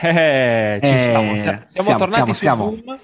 Eh, ci Eh, siamo. Siamo, siamo, tornati siamo, su siamo. Zoom,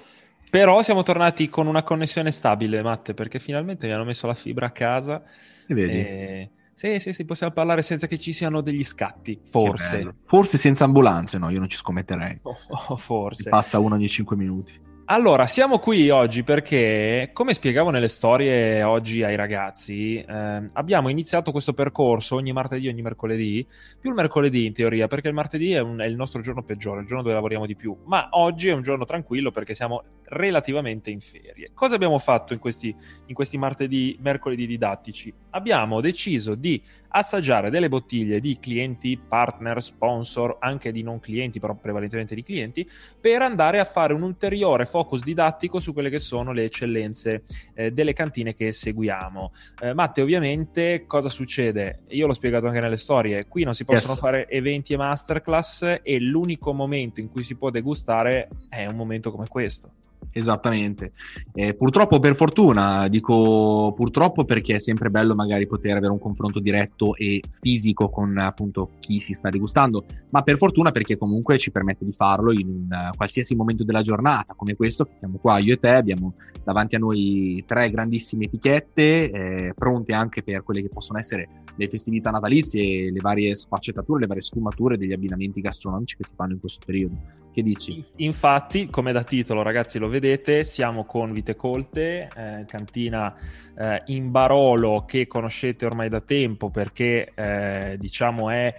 però siamo tornati con una connessione stabile, Matte, perché finalmente mi hanno messo la fibra a casa. E vedi? E... Sì, sì, sì, possiamo parlare senza che ci siano degli scatti, forse. Forse senza ambulanze, no, io non ci scommetterei. Oh, oh, forse. Passa uno ogni 5 minuti. Allora, siamo qui oggi perché, come spiegavo nelle storie oggi ai ragazzi, eh, abbiamo iniziato questo percorso ogni martedì, ogni mercoledì, più il mercoledì in teoria, perché il martedì è, un- è il nostro giorno peggiore, il giorno dove lavoriamo di più, ma oggi è un giorno tranquillo perché siamo relativamente in ferie. Cosa abbiamo fatto in questi, in questi martedì, mercoledì didattici? Abbiamo deciso di assaggiare delle bottiglie di clienti, partner, sponsor, anche di non clienti, però prevalentemente di clienti, per andare a fare un ulteriore focus didattico su quelle che sono le eccellenze eh, delle cantine che seguiamo. Eh, Matte, ovviamente, cosa succede? Io l'ho spiegato anche nelle storie, qui non si possono Yes. fare eventi e masterclass e l'unico momento in cui si può degustare è un momento come questo. Esattamente. Eh, purtroppo, per fortuna, dico purtroppo perché è sempre bello magari poter avere un confronto diretto e fisico con appunto chi si sta degustando, ma per fortuna perché comunque ci permette di farlo in un qualsiasi momento della giornata, come questo che siamo qua io e te, abbiamo davanti a noi tre grandissime etichette, eh, pronte anche per quelle che possono essere le festività natalizie, le varie sfaccettature, le varie sfumature degli abbinamenti gastronomici che si fanno in questo periodo. Che dici? Infatti, come da titolo, ragazzi, lo vedete, siamo con Vite Colte, eh, cantina eh, in Barolo che conoscete ormai da tempo perché eh, diciamo è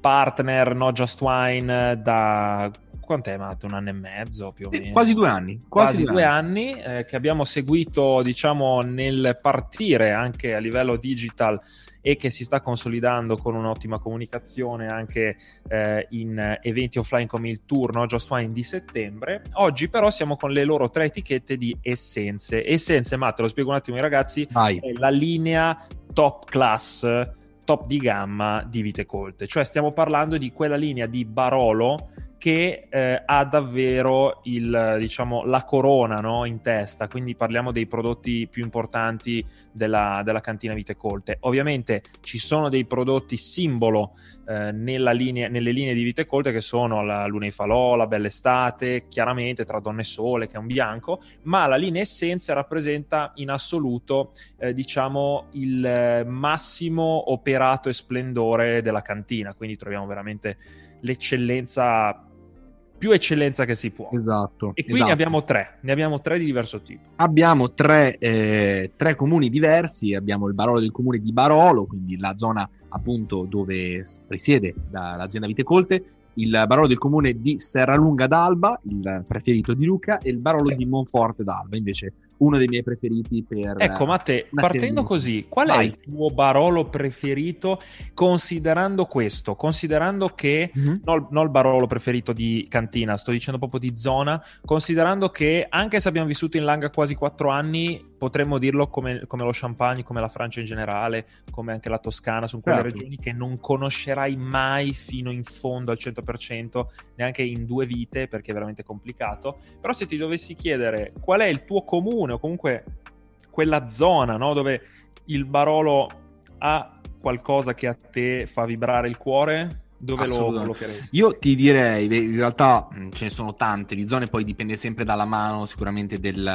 partner No Just Wine da quant'è Matt? Un anno e mezzo più o Sì, meno. quasi due anni. Quasi, Quasi due anni eh, che abbiamo seguito diciamo nel partire anche a livello digital e che si sta consolidando con un'ottima comunicazione anche eh, in eventi offline come il tour No Just Wine di settembre. Oggi però siamo con le loro tre etichette di essenze. Essenze, ma te lo spiego un attimo ai ragazzi, Vai. è la linea top class, top di gamma di Vite Colte. Cioè stiamo parlando di quella linea di Barolo che eh, ha davvero il, diciamo, la corona no, in testa, quindi parliamo dei prodotti più importanti della, della cantina Vite Colte. Ovviamente ci sono dei prodotti simbolo eh, linea- nelle linee di Vite Colte che sono la Luna di Falò, la Bella Estate, chiaramente tra Donne e Sole che è un bianco, ma la linea Essenza rappresenta in assoluto eh, diciamo il eh, massimo operato e splendore della cantina, quindi troviamo veramente l'eccellenza più eccellenza che si può. Esatto. E qui esatto. ne abbiamo tre, ne abbiamo tre di diverso tipo. Abbiamo tre, eh, tre comuni diversi, abbiamo il Barolo del comune di Barolo, quindi la zona appunto dove risiede la- l'azienda Vitecolte, il Barolo del comune di Serralunga d'Alba, il preferito di Luca, e il Barolo Sì. di Monforte d'Alba, invece uno dei miei preferiti per... Ecco, Matte, una partendo serie di- così, qual è Vai. il tuo Barolo preferito considerando questo? Considerando che Mhm. non, non il Barolo preferito di cantina, sto dicendo proprio di zona, considerando che anche se abbiamo vissuto in Langa quasi quattro anni, potremmo dirlo come, come lo Champagne, come la Francia in generale, come anche la Toscana, sono quelle Certo. regioni che non conoscerai mai fino in fondo al 100%, neanche in due vite, perché è veramente complicato. Però se ti dovessi chiedere qual è il tuo comune o comunque quella zona no, dove il Barolo ha qualcosa che a te fa vibrare il cuore, dove lo collocheresti? Io ti direi, in realtà mh, ce ne sono tante di zone, poi dipende sempre dalla mano sicuramente del,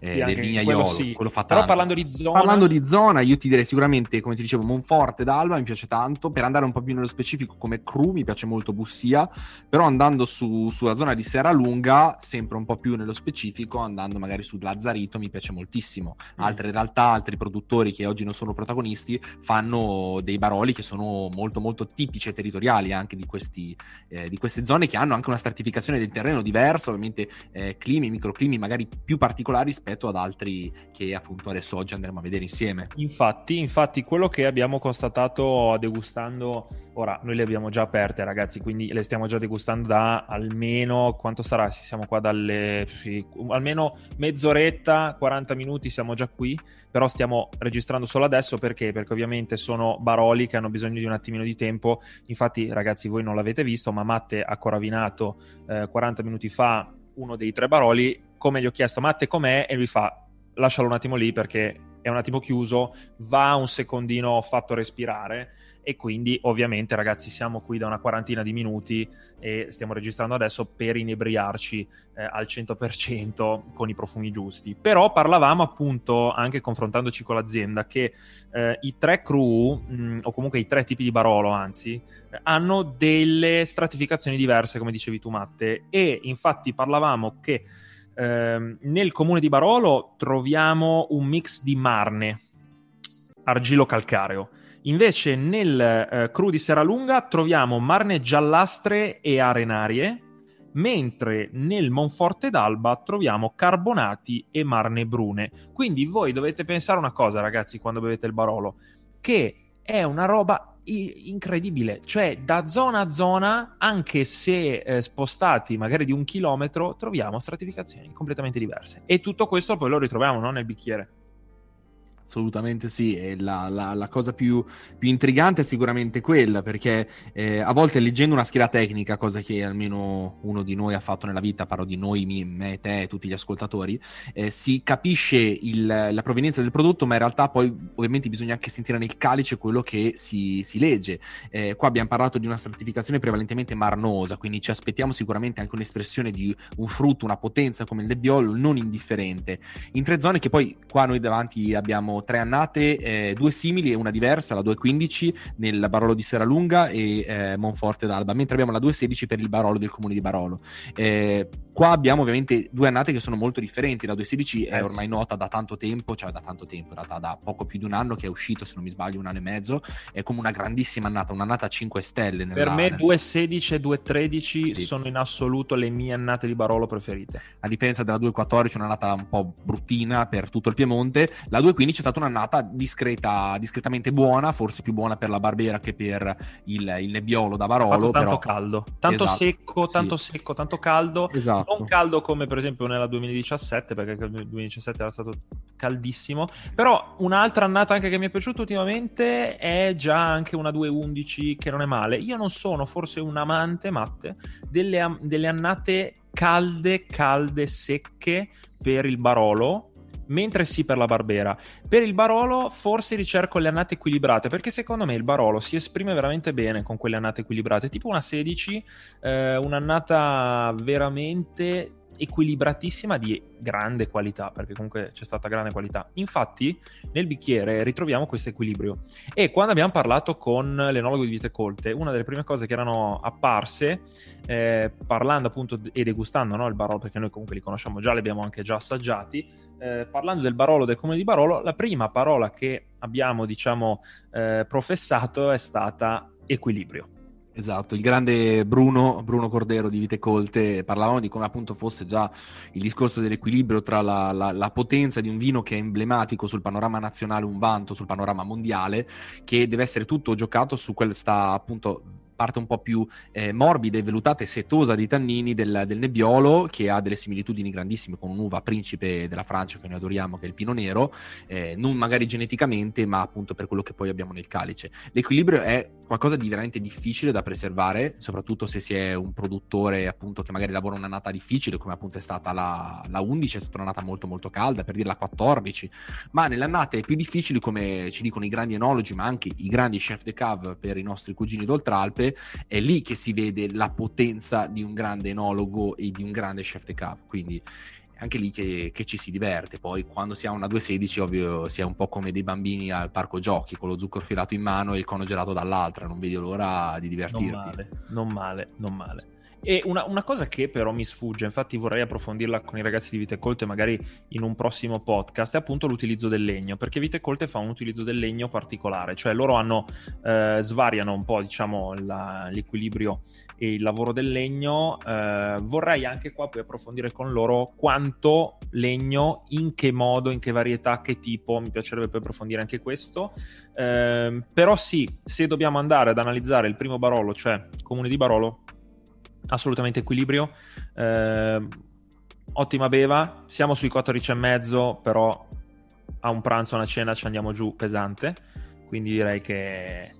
eh, Sì, del vignaiolo, quello sì. quello fa Però tanto. parlando di zona, Parlando di zona, io ti direi sicuramente, come ti dicevo, Monforte d'Alba mi piace tanto. Per andare un po' più nello specifico, come cru mi piace molto Bussia. Però andando su- sulla zona di Serralunga, sempre un po' più nello specifico, andando magari su Lazzarito, mi piace moltissimo. Mm. Altre realtà, altri produttori che oggi non sono protagonisti, fanno dei baroli che sono molto, molto tipici e territoriali anche di, questi, eh, di queste zone che hanno anche una stratificazione del terreno diversa, ovviamente eh, climi, microclimi magari più particolari rispetto ad altri che appunto adesso oggi andremo a vedere insieme. Infatti, infatti, quello che abbiamo constatato degustando, ora noi le abbiamo già aperte, ragazzi, quindi le stiamo già degustando da almeno quanto sarà? Siamo qua dalle sì, almeno mezz'oretta, 40 minuti, siamo già qui, però stiamo registrando solo adesso perché? Perché ovviamente sono baroli che hanno bisogno di un attimino di tempo. Infatti, ragazzi, voi non l'avete visto, ma Matte ha coravinato eh, 40 minuti fa uno dei tre baroli. Come gli ho chiesto, Matte, com'è? E lui fa, lascialo un attimo lì perché è un attimo chiuso, va un secondino fatto respirare e quindi ovviamente ragazzi siamo qui da una quarantina di minuti e stiamo registrando adesso per inebriarci eh, al 100% con i profumi giusti. Però parlavamo appunto anche confrontandoci con l'azienda che eh, i tre crew mh, mm, o comunque i tre tipi di Barolo anzi eh, hanno delle stratificazioni diverse come dicevi tu Matte e infatti parlavamo che ehm, nel comune di Barolo troviamo un mix di marne argilo calcareo Invece nel eh, cru di Serralunga troviamo marne giallastre e arenarie, mentre nel Monforte d'Alba troviamo carbonati e marne brune. Quindi voi dovete pensare una cosa, ragazzi, quando bevete il Barolo, che è una roba incredibile, cioè da zona a zona, anche se eh, spostati magari di un chilometro, troviamo stratificazioni completamente diverse. E tutto questo poi lo ritroviamo no, nel bicchiere. Assolutamente sì, e la, la, la cosa più, più, intrigante è sicuramente quella, perché eh, a volte leggendo una scheda tecnica, cosa che almeno uno di noi ha fatto nella vita, parlo di noi, me, te e tutti gli ascoltatori, eh, si capisce il, la provenienza del prodotto, ma in realtà poi ovviamente bisogna anche sentire nel calice quello che si, si legge. Eh, qua abbiamo parlato di una stratificazione prevalentemente marnosa, quindi ci aspettiamo sicuramente anche un'espressione di un frutto, una potenza come il nebbiolo non indifferente. In tre zone che poi qua noi davanti abbiamo tre annate, eh, due simili e una diversa, la 2.15 nel Barolo di Serralunga e eh, Monforte d'Alba, mentre abbiamo la 2.16 per il Barolo del comune di Barolo. Eh, qua abbiamo ovviamente due annate che sono molto differenti, la 2.16 è eh ormai nota da tanto tempo, cioè da tanto tempo, in realtà da poco più di un anno che è uscito, se non mi sbaglio, un anno e mezzo, è come una grandissima annata, un'annata a 5 stelle. Nella, per me 2.16 e 2.13 sì. sono in assoluto le mie annate di Barolo preferite. A differenza della 2.14, un'annata un po' bruttina per tutto il Piemonte, la 2.15 stata un'annata discreta, discretamente buona, forse più buona per la Barbera che per il, il Nebbiolo da Barolo. Tanto però... caldo, tanto esatto, secco, tanto sì. secco, tanto caldo. Esatto. Non caldo come per esempio nella 2017, perché il 2017 era stato caldissimo. Però un'altra annata anche che mi è piaciuta ultimamente è già anche una 2.11 che non è male. Io non sono forse un amante, Matte, delle, delle annate calde, calde, secche per il Barolo mentre sì per la Barbera. Per il Barolo forse ricerco le annate equilibrate, perché secondo me il Barolo si esprime veramente bene con quelle annate equilibrate, tipo una 16, eh, un'annata veramente equilibratissima di grande qualità, perché comunque c'è stata grande qualità. Infatti, nel bicchiere ritroviamo questo equilibrio. E quando abbiamo parlato con l'enologo di Vite Colte, una delle prime cose che erano apparse, eh, parlando appunto e degustando no, il Barolo, perché noi comunque li conosciamo già, li abbiamo anche già assaggiati, eh, parlando del Barolo, del comune di Barolo, la prima parola che abbiamo, diciamo, eh, professato è stata equilibrio. Esatto, il grande Bruno, Bruno Cordero di Vite Colte, parlavamo di come appunto fosse già il discorso dell'equilibrio tra la, la, la, potenza di un vino che è emblematico sul panorama nazionale, un vanto sul panorama mondiale, che deve essere tutto giocato su questa appunto parte un po' più eh, morbida e vellutata e setosa dei tannini del, del, nebbiolo, che ha delle similitudini grandissime con un'uva principe della Francia che noi adoriamo, che è il Pino Nero, eh, non magari geneticamente, ma appunto per quello che poi abbiamo nel calice. L'equilibrio è qualcosa di veramente difficile da preservare, soprattutto se si è un produttore appunto che magari lavora un'annata difficile, come appunto è stata la, la 11, è stata un'annata molto molto calda, per dire la 14, ma nelle annate più difficili, come ci dicono i grandi enologi, ma anche i grandi chef de cave per i nostri cugini d'Oltralpe, volte è lì che si vede la potenza di un grande enologo e di un grande chef de cave. Quindi è anche lì che, che, ci si diverte. Poi quando si ha una 216, ovvio, si è un po' come dei bambini al parco giochi, con lo zucchero filato in mano e il cono gelato dall'altra. Non vedi l'ora di divertirti. Non male, non male, non male. E una, una, cosa che però mi sfugge, infatti vorrei approfondirla con i ragazzi di Vite Colte magari in un prossimo podcast, è appunto l'utilizzo del legno, perché Vite Colte fa un utilizzo del legno particolare, cioè loro hanno, eh, svariano un po' diciamo la, l'equilibrio e il lavoro del legno, eh, vorrei anche qua poi approfondire con loro quanto legno, in che modo, in che varietà, che tipo, mi piacerebbe poi approfondire anche questo, eh, però sì, se dobbiamo andare ad analizzare il primo Barolo, cioè Comune di Barolo, assolutamente equilibrio. Eh, ottima beva, siamo sui 14,5, però a un pranzo, a una cena ci andiamo giù pesante, quindi direi che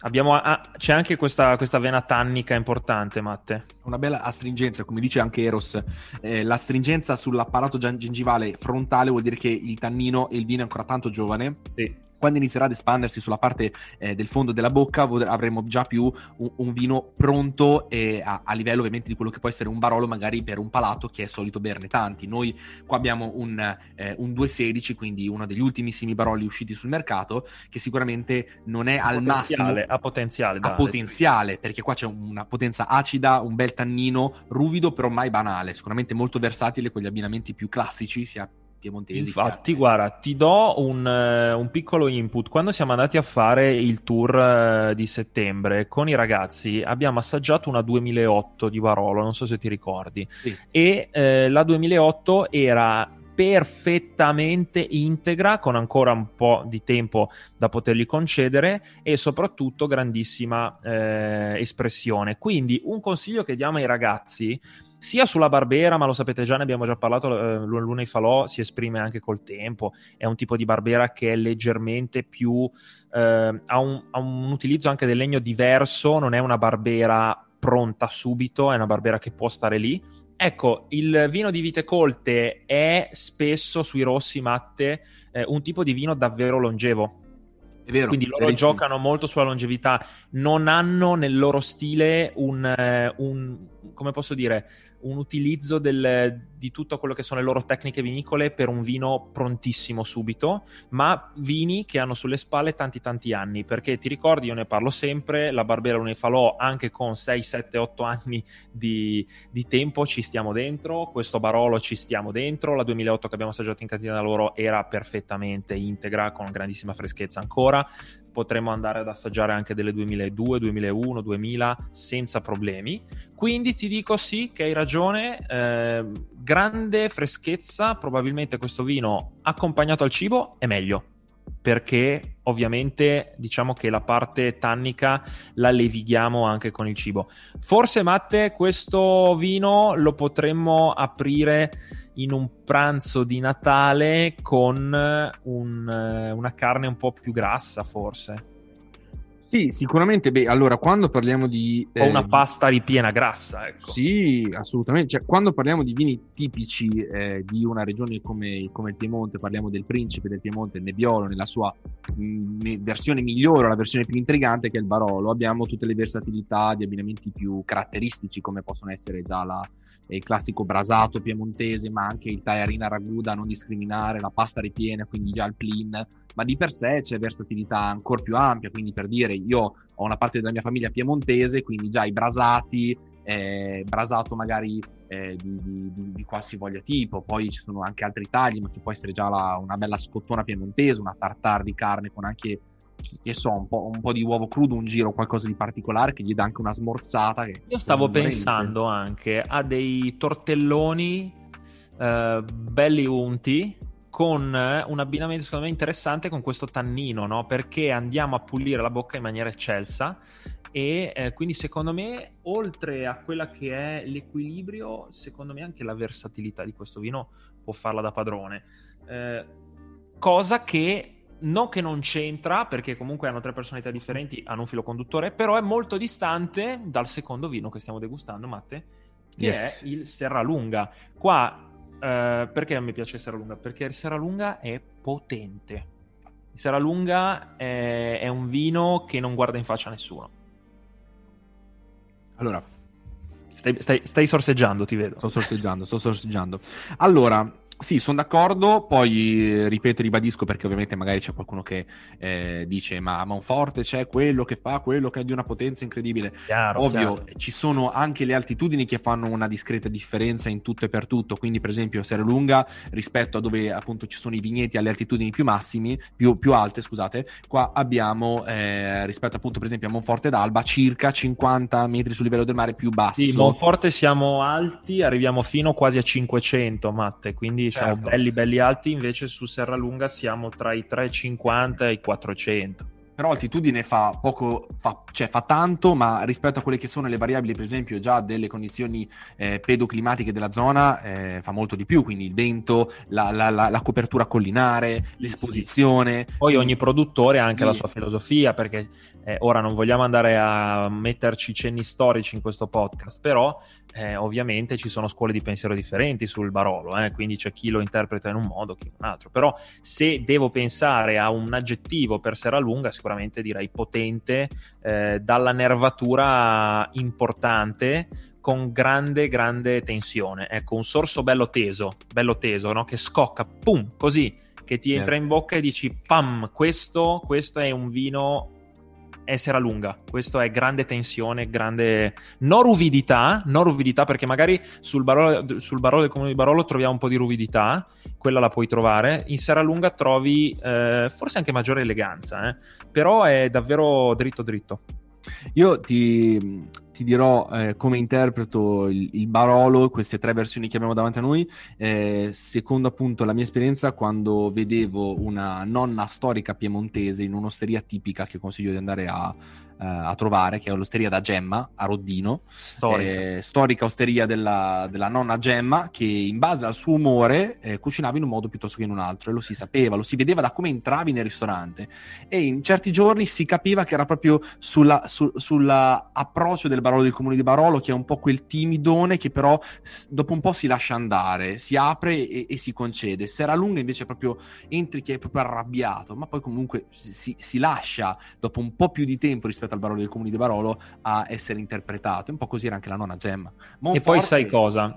Abbiamo, ah, c'è anche questa, questa, vena tannica importante, Matte. Una bella astringenza, come dice anche Eros. Eh, l'astringenza sull'apparato gengivale frontale vuol dire che il tannino e il vino è ancora tanto giovane. Sì quando inizierà ad espandersi sulla parte eh, del fondo della bocca avremo già più un, un vino pronto eh, a, a, livello ovviamente di quello che può essere un barolo magari per un palato che è solito berne tanti. Noi qua abbiamo un, eh, un 216, quindi uno degli ultimissimi baroli usciti sul mercato, che sicuramente non è a al massimo... A potenziale. A potenziale, perché qua c'è una potenza acida, un bel tannino, ruvido però mai banale, sicuramente molto versatile con gli abbinamenti più classici, sia piemontesi. Infatti, guarda, ti do un, uh, un, piccolo input. Quando siamo andati a fare il tour uh, di settembre con i ragazzi, abbiamo assaggiato una 2008 di Barolo, non so se ti ricordi. Sì. E uh, la 2008 era perfettamente integra, con ancora un po' di tempo da potergli concedere e soprattutto grandissima eh, espressione. Quindi un consiglio che diamo ai ragazzi sia sulla Barbera, ma lo sapete già, ne abbiamo già parlato, eh, Luna Falò si esprime anche col tempo, è un tipo di Barbera che è leggermente più, eh, ha, un, ha un utilizzo anche del legno diverso, non è una Barbera pronta subito, è una Barbera che può stare lì. Ecco, il vino di vite colte è spesso sui rossi matte eh, un tipo di vino davvero longevo. È vero, Quindi loro verissimo. giocano molto sulla longevità, non hanno nel loro stile un, eh, un come posso dire, un utilizzo del, di tutto quello che sono le loro tecniche vinicole per un vino prontissimo subito, ma vini che hanno sulle spalle tanti tanti anni, perché ti ricordi, io ne parlo sempre, la Barbera Unifalò anche con 6, 7, 8 anni di, di, tempo ci stiamo dentro, questo Barolo ci stiamo dentro, la 2008 che abbiamo assaggiato in cantina da loro era perfettamente integra, con grandissima freschezza ancora, potremmo andare ad assaggiare anche delle 2002, 2001, 2000 senza problemi. Quindi ti dico sì che hai ragione, eh, grande freschezza, probabilmente questo vino accompagnato al cibo è meglio perché ovviamente diciamo che la parte tannica la levighiamo anche con il cibo. Forse Matte questo vino lo potremmo aprire in un pranzo di Natale con un, eh, una carne un po' più grassa, forse. Sì, sicuramente. Beh, allora, quando parliamo di. O una eh, pasta ripiena grassa, ecco. Sì, assolutamente. Cioè, quando parliamo di vini tipici eh, di una regione come, come, il Piemonte, parliamo del principe del Piemonte, il Nebbiolo, nella sua mh, versione migliore, la versione più intrigante che è il Barolo. Abbiamo tutte le versatilità di abbinamenti più caratteristici, come possono essere già la, il classico brasato piemontese, ma anche il tagliarina ragù da non discriminare, la pasta ripiena, quindi già il plin ma di per sé c'è versatilità ancora più ampia, quindi per dire io ho una parte della mia famiglia piemontese, quindi già i brasati, eh, brasato magari eh, di, di, di, qualsivoglia tipo, poi ci sono anche altri tagli, ma che può essere già la, una bella scottona piemontese, una tartare di carne con anche che so, un po', un po', di uovo crudo, un giro, qualcosa di particolare che gli dà anche una smorzata. Io stavo pensando anche a dei tortelloni eh, belli unti con eh, un abbinamento secondo me interessante con questo tannino, no? perché andiamo a pulire la bocca in maniera eccelsa e eh, quindi secondo me oltre a quella che è l'equilibrio, secondo me anche la versatilità di questo vino può farla da padrone. Eh, cosa che non che non c'entra, perché comunque hanno tre personalità differenti, hanno un filo conduttore, però è molto distante dal secondo vino che stiamo degustando, Matte, che yes. è il Serralunga. Qua Uh, perché mi piace Serralunga? Perché il Serralunga è potente. Il Serralunga è, è un vino che non guarda in faccia a nessuno. Allora, stai, stai, stai, sorseggiando, ti vedo. Sto sorseggiando, sto sorseggiando. Allora, sì, sono d'accordo, poi ripeto, ribadisco perché ovviamente magari c'è qualcuno che eh, dice ma Monforte c'è quello che fa, quello che è di una potenza incredibile. Chiaro, Ovvio, chiaro. ci sono anche le altitudini che fanno una discreta differenza in tutto e per tutto, quindi per esempio Lunga rispetto a dove appunto ci sono i vigneti alle altitudini più massimi, più, più alte, scusate, qua abbiamo eh, rispetto appunto per esempio a Monforte d'Alba circa 50 metri sul livello del mare più basso. Sì, Monforte siamo alti, arriviamo fino quasi a 500 Matte, quindi siamo certo. belli belli alti, invece su Serralunga siamo tra i 350 e i 400. Però altitudine fa poco, fa, cioè fa tanto, ma rispetto a quelle che sono le variabili, per esempio, già delle condizioni eh, pedoclimatiche della zona, eh, fa molto di più. Quindi il vento, la, la, la, la copertura collinare, l'esposizione. Poi ogni produttore ha anche la sua filosofia, perché eh, ora non vogliamo andare a metterci cenni storici in questo podcast, però eh, ovviamente ci sono scuole di pensiero differenti sul Barolo, eh, quindi c'è chi lo interpreta in un modo, chi in un altro. Però se devo pensare a un aggettivo per Serralunga, sicuramente direi potente, eh, dalla nervatura importante, con grande, grande tensione. Ecco, un sorso bello teso, bello teso, no? che scocca, pum, così, che ti entra in bocca e dici, pam, questo, questo è un vino essere a lunga. Questo è grande tensione, grande non ruvidità, non ruvidità perché magari sul Barolo, sul Barolo del comune di Barolo troviamo un po' di ruvidità, quella la puoi trovare. In Serralunga trovi eh, forse anche maggiore eleganza, eh? però è davvero dritto dritto. Io ti, ti dirò eh, come interpreto il, il, Barolo, queste tre versioni che abbiamo davanti a noi, eh, secondo appunto la mia esperienza quando vedevo una nonna storica piemontese in un'osteria tipica che consiglio di andare a, a trovare, che è l'osteria da Gemma a Roddino, storica, eh, storica osteria della, della, nonna Gemma, che in base al suo umore eh, cucinava in un modo piuttosto che in un altro, e lo si sapeva, lo si vedeva da come entravi nel ristorante. E in certi giorni si capiva che era proprio sulla, su, sull'approccio del Barolo del comune di Barolo, che è un po' quel timidone che però dopo un po' si lascia andare, si apre e, e si concede. Se era lunga invece proprio entri che è proprio arrabbiato, ma poi comunque si, si lascia dopo un po' più di tempo rispetto rispetto al Barolo del Comune di Barolo a essere interpretato. Un po' così era anche la nonna Gemma. Monforte, e poi sai cosa?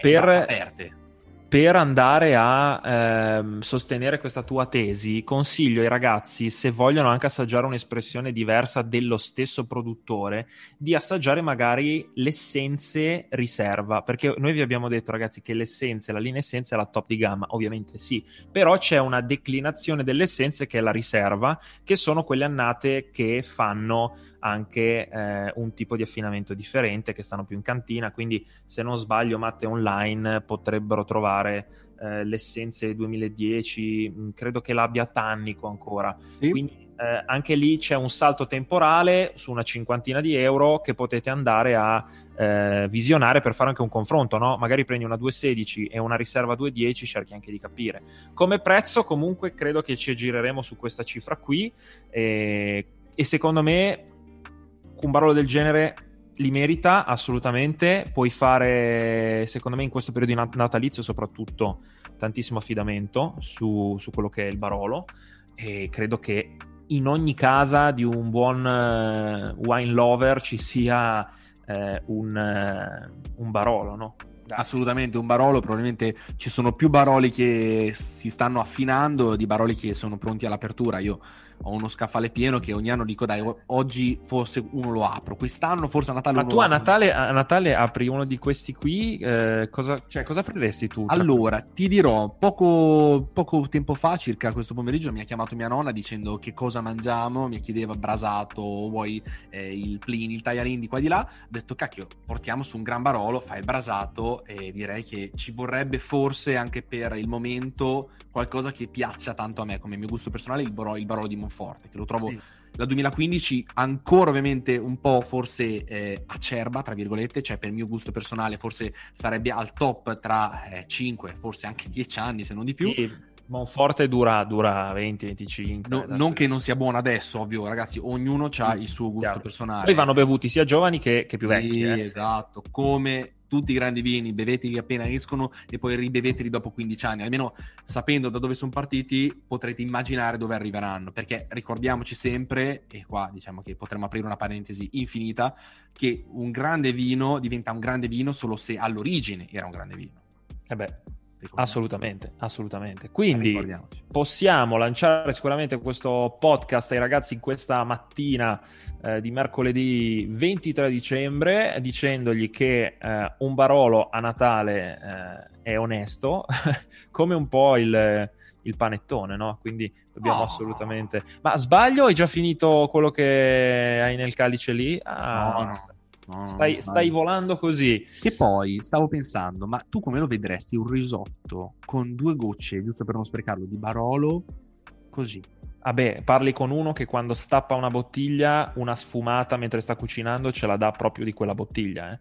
Per per andare a ehm, sostenere questa tua tesi, consiglio ai ragazzi, se vogliono anche assaggiare un'espressione diversa dello stesso produttore, di assaggiare magari l'essenze riserva, perché noi vi abbiamo detto ragazzi che l'essenza, la linea essenza è la top di gamma, ovviamente sì, però c'è una declinazione delle essenze che è la riserva, che sono quelle annate che fanno anche eh, un tipo di affinamento differente, che stanno più in cantina, quindi se non sbaglio Matte online potrebbero trovare trovare eh, l'essenza 2010, mm, credo che l'abbia Tannico ancora. Sì. Quindi eh, anche lì c'è un salto temporale su una cinquantina di euro che potete andare a eh, visionare per fare anche un confronto, no? Magari prendi una 216 e una riserva 210, cerchi anche di capire. Come prezzo comunque credo che ci gireremo su questa cifra qui e, e secondo me un barolo del genere li merita assolutamente. Puoi fare, secondo me, in questo periodo di natalizio, soprattutto tantissimo affidamento su, su quello che è il Barolo. E credo che in ogni casa di un buon uh, wine lover ci sia uh, un, uh, un Barolo, no? Assolutamente, un Barolo, probabilmente ci sono più Baroli che si stanno affinando di Baroli che sono pronti all'apertura. Io ho uno scaffale pieno che ogni anno dico dai oggi forse uno lo apro quest'anno forse a Natale ma tu a Natale, a Natale, apri uno di questi qui eh, cosa, cioè, cosa apriresti tu? allora ti dirò poco, poco, tempo fa circa questo pomeriggio mi ha chiamato mia nonna dicendo che cosa mangiamo mi chiedeva brasato vuoi eh, il plin il tagliarin di qua e di là ho detto cacchio portiamo su un gran barolo fai il brasato e direi che ci vorrebbe forse anche per il momento qualcosa che piaccia tanto a me come mio gusto personale il, baro, il barolo di Monforte, che lo trovo sì. la 2015 ancora ovviamente un po' forse eh, acerba, tra virgolette, cioè per mio gusto personale forse sarebbe al top tra eh, 5, forse anche 10 anni se non di più. Sì. Monforte dura, dura 20-25. No, non che non sia buono adesso, ovvio, ragazzi, ognuno ha il suo gusto Chiaro. personale. Poi vanno bevuti sia giovani che, che più vecchi. Sì, eh. esatto, come tutti i grandi vini, beveteli appena escono e poi ribeveteli dopo 15 anni. Almeno sapendo da dove sono partiti potrete immaginare dove arriveranno, perché ricordiamoci sempre, e qua diciamo che potremmo aprire una parentesi infinita, che un grande vino diventa un grande vino solo se all'origine era un grande vino. Eh beh, Assolutamente, assolutamente. Quindi possiamo lanciare sicuramente questo podcast ai ragazzi in questa mattina eh, di mercoledì 23 dicembre dicendogli che eh, un Barolo a Natale eh, è onesto, come un po' il, il panettone, no? Quindi dobbiamo oh. assolutamente... Ma sbaglio? Hai già finito quello che hai nel calice lì? Ah, no, no. No, stai, stai, volando così. Che poi stavo pensando, ma tu come lo vedresti un risotto con due gocce, giusto per non sprecarlo, di Barolo così? Vabbè, parli con uno che quando stappa una bottiglia, una sfumata mentre sta cucinando, ce la dà proprio di quella bottiglia. Eh.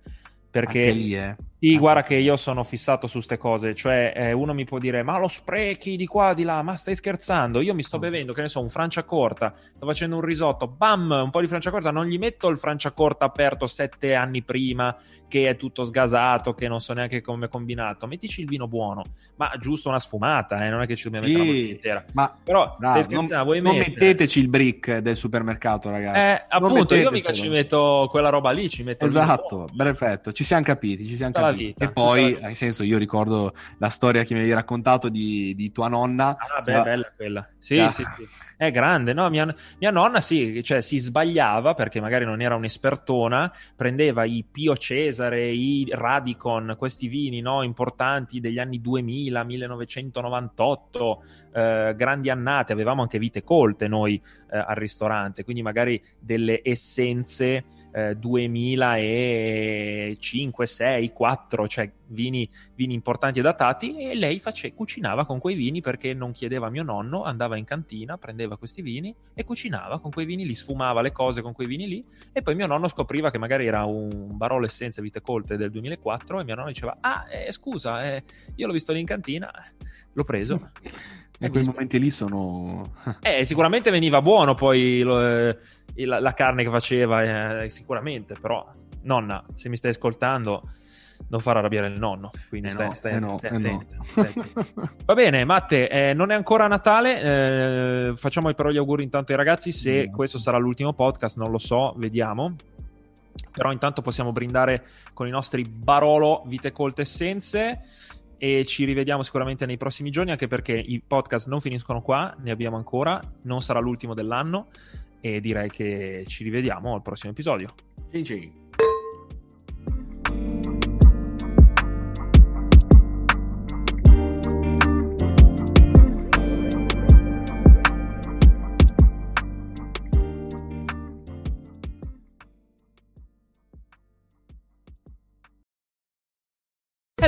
Perché lì, eh. Sì, guarda che io sono fissato su queste cose. Cioè, eh, uno mi può dire: Ma lo sprechi di qua, di là, ma stai scherzando? Io mi sto bevendo, che ne so, un franciacorta, sto facendo un risotto, bam, un po' di franciacorta. Non gli metto il franciacorta aperto sette anni prima, che è tutto sgasato, che non so neanche come è combinato. Mettici il vino buono, ma giusto una sfumata, eh, non è che ci dobbiamo Sì, mettere la bottiglia intera. Ma Però, dai, stai scherzando, non, vuoi non mettere- metteteci il brick del supermercato, ragazzi. Eh, appunto, io mica ci metto quella roba lì, ci metto Esatto, perfetto, ci siamo capiti, ci siamo capiti. Vita, e poi, la nel senso, io ricordo la storia che mi avevi raccontato di, di tua nonna. Ah, beh, Cioè, bella quella. Sì, Ah. sì, sì. È grande, no? Mia, mia nonna sì, cioè si sbagliava perché magari non era un'espertona, prendeva i Pio Cesare, i Radicon, questi vini no, importanti degli anni 2000, 1998, eh, grandi annate, avevamo anche vite colte noi eh, al ristorante, quindi magari delle essenze eh, 2005, 6, 4, cioè vini, vini importanti e datati e lei face- cucinava con quei vini perché non chiedeva a mio nonno, andava in cantina, prendeva questi vini e cucinava con quei vini lì, sfumava le cose con quei vini lì e poi mio nonno scopriva che magari era un Barolo Essenze Vite Colte del 2004 e mio nonno diceva ah eh, scusa eh, io l'ho visto lì in cantina l'ho preso. E quei momenti lì sono... eh, sicuramente veniva buono poi lo- eh, la, la carne che faceva, eh, sicuramente, però nonna, se mi stai ascoltando, non far arrabbiare il nonno. Quindi Eh stai, no, stai eh no, stai eh no. Va bene, Matte, eh, non è ancora Natale, eh, facciamo però gli auguri intanto ai ragazzi, se Mm. questo sarà l'ultimo podcast, non lo so, vediamo. Però intanto possiamo brindare con i nostri Barolo Vite Colte Essenze e ci rivediamo sicuramente nei prossimi giorni anche perché i podcast non finiscono qua, ne abbiamo ancora, non sarà l'ultimo dell'anno e direi che ci rivediamo al prossimo episodio. Cin